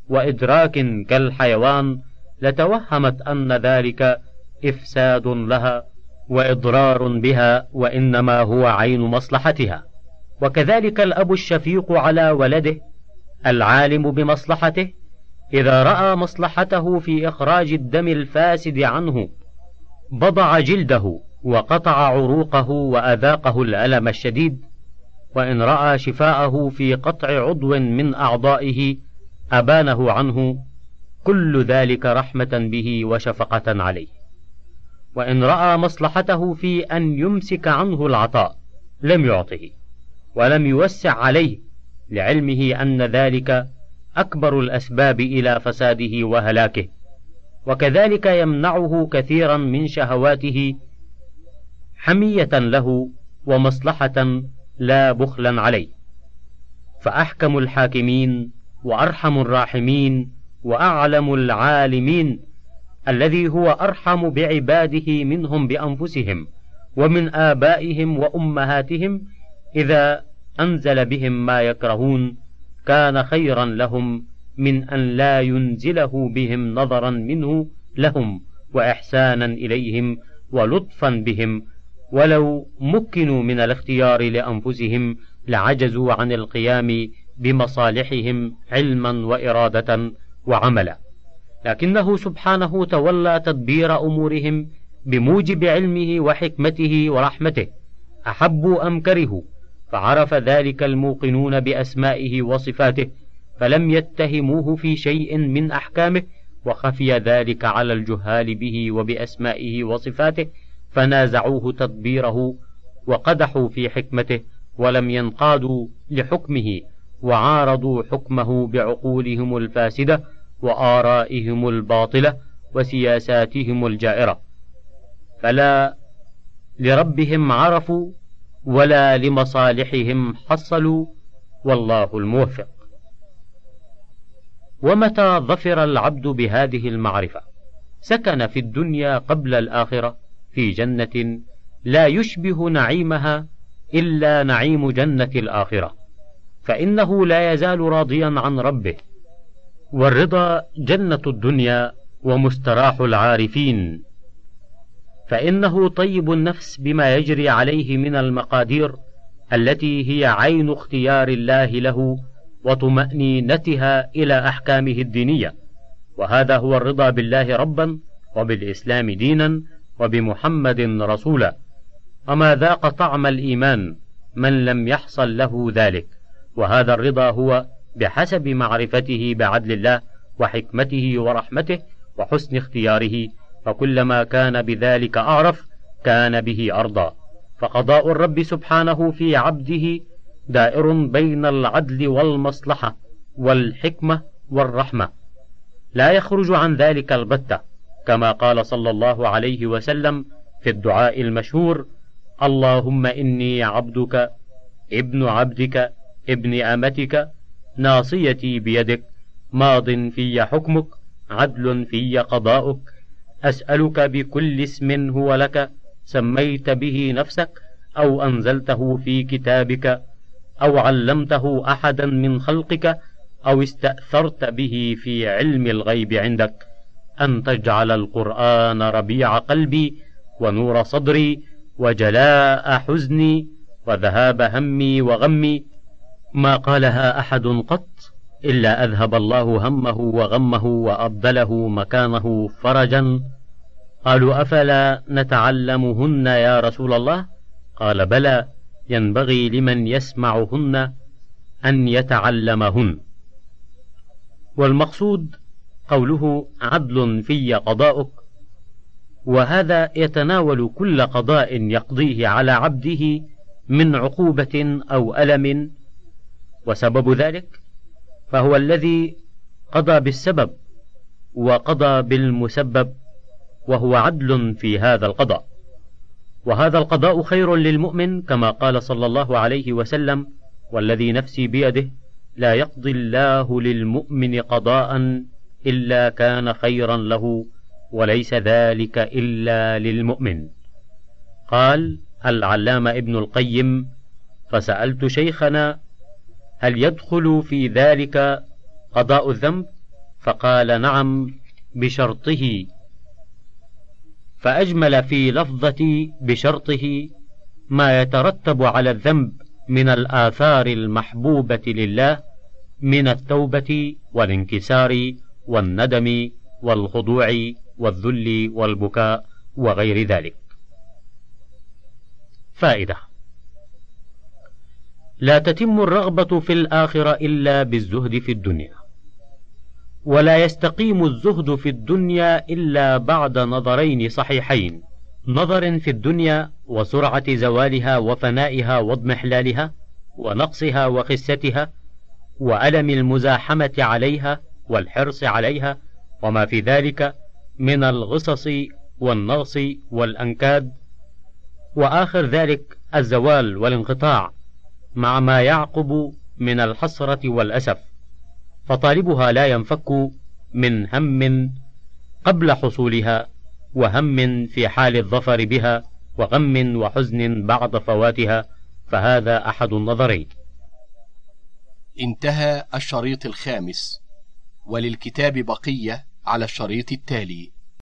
وإدراك كالحيوان لتوهمت أن ذلك إفساد لها وإضرار بها وإنما هو عين مصلحتها. وكذلك الأب الشفيق على ولده العالم بمصلحته إذا رأى مصلحته في إخراج الدم الفاسد عنه بضع جلده وقطع عروقه وأذاقه الألم الشديد وإن رأى شفاءه في قطع عضو من أعضائه أبانه عنه كل ذلك رحمة به وشفقة عليه. وإن رأى مصلحته في أن يمسك عنه العطاء لم يعطه ولم يوسع عليه لعلمه أن ذلك أكبر الأسباب إلى فساده وهلاكه. وكذلك يمنعه كثيرا من شهواته حمية له ومصلحة لا بخلا عليه. فأحكم الحاكمين وأرحم الراحمين وأعلم العالمين الذي هو أرحم بعباده منهم بأنفسهم ومن آبائهم وأمهاتهم إذا أنزل بهم ما يكرهون كان خيرا لهم من أن لا ينزله بهم نظرا منه لهم واحسانا إليهم ولطفا بهم ولو مكنوا من الاختيار لأنفسهم لعجزوا عن القيام بمصالحهم علما وإرادة وعملا. لكنه سبحانه تولى تدبير أمورهم بموجب علمه وحكمته ورحمته. أحبوا أم كرهوا؟ فعرف ذلك الموقنون بأسمائه وصفاته فلم يتهموه في شيء من أحكامه وخفي ذلك على الجهال به وبأسمائه وصفاته فنازعوه تدبيره وقدحوا في حكمته ولم ينقادوا لحكمه وعارضوا حكمه بعقولهم الفاسدة وآرائهم الباطلة وسياساتهم الجائرة. فلا لربهم عرفوا ولا لمصالحهم حصلوا والله الموفق. ومتى ظفر العبد بهذه المعرفة؟ سكن في الدنيا قبل الآخرة. في جنة لا يشبه نعيمها إلا نعيم جنة الآخرة فإنه لا يزال راضيا عن ربه. والرضا جنة الدنيا ومستراح العارفين. فإنه طيب النفس بما يجري عليه من المقادير التي هي عين اختيار الله له وطمأنينتها إلى أحكامه الدينية. وهذا هو الرضا بالله ربا وبالإسلام دينا وبمحمد رسولا. وما ذاق طعم الإيمان من لم يحصل له ذلك. وهذا الرضا هو بحسب معرفته بعدل الله وحكمته ورحمته وحسن اختياره. فكلما كان بذلك أعرف كان به أرضى. فقضاء الرب سبحانه في عبده دائر بين العدل والمصلحة والحكمة والرحمة. لا يخرج عن ذلك البتة. كما قال صلى الله عليه وسلم في الدعاء المشهور اللهم إني عبدك ابن عبدك ابن آمتك ناصيتي بيدك ماض في حكمك عدل في قضاؤك أسألك بكل اسم هو لك سميت به نفسك أو أنزلته في كتابك أو علمته أحدا من خلقك أو استأثرت به في علم الغيب عندك. أن تجعل القرآن ربيع قلبي ونور صدري وجلاء حزني وذهاب همي وغمي. ما قالها أحد قط إلا أذهب الله همه وغمه وأبدله مكانه فرجا. قالوا أفلا نتعلمهن يا رسول الله؟ قال بلى ينبغي لمن يسمعهن أن يتعلمهن. والمقصود قوله عدل في قضاؤك. وهذا يتناول كل قضاء يقضيه على عبده من عقوبة أو ألم. وسبب ذلك فهو الذي قضى بالسبب وقضى بالمسبب وهو عدل في هذا القضاء. وهذا القضاء خير للمؤمن كما قال صلى الله عليه وسلم والذي نفسي بيده لا يقضي الله للمؤمن قضاء إلا كان خيرا له وليس ذلك إلا للمؤمن. قال العلامة ابن القيم فسألت شيخنا هل يدخل في ذلك قضاء الذنب؟ فقال نعم بشرطه. فأجمل في لفظة بشرطه ما يترتب على الذنب من الآثار المحبوبة لله من التوبة والانكسار والندم والخضوع والذل والبكاء وغير ذلك. فائدة لا تتم الرغبة في الآخرة إلا بالزهد في الدنيا، ولا يستقيم الزهد في الدنيا إلا بعد نظرين صحيحين، نظر في الدنيا وسرعة زوالها وفنائها واضمحلالها، ونقصها وخستها، وألم المزاحمة عليها والحرص عليها، وما في ذلك من الغصص والنغص والأنكاد، وآخر ذلك الزوال والانقطاع مع ما يعقب من الحسرة والأسف فطالبها لا ينفك من هم قبل حصولها وهم في حال الظفر بها وغم وحزن بعد فواتها فهذا أحد النظرين. انتهى الشريط الخامس. وللكتاب بقية على الشريط التالي.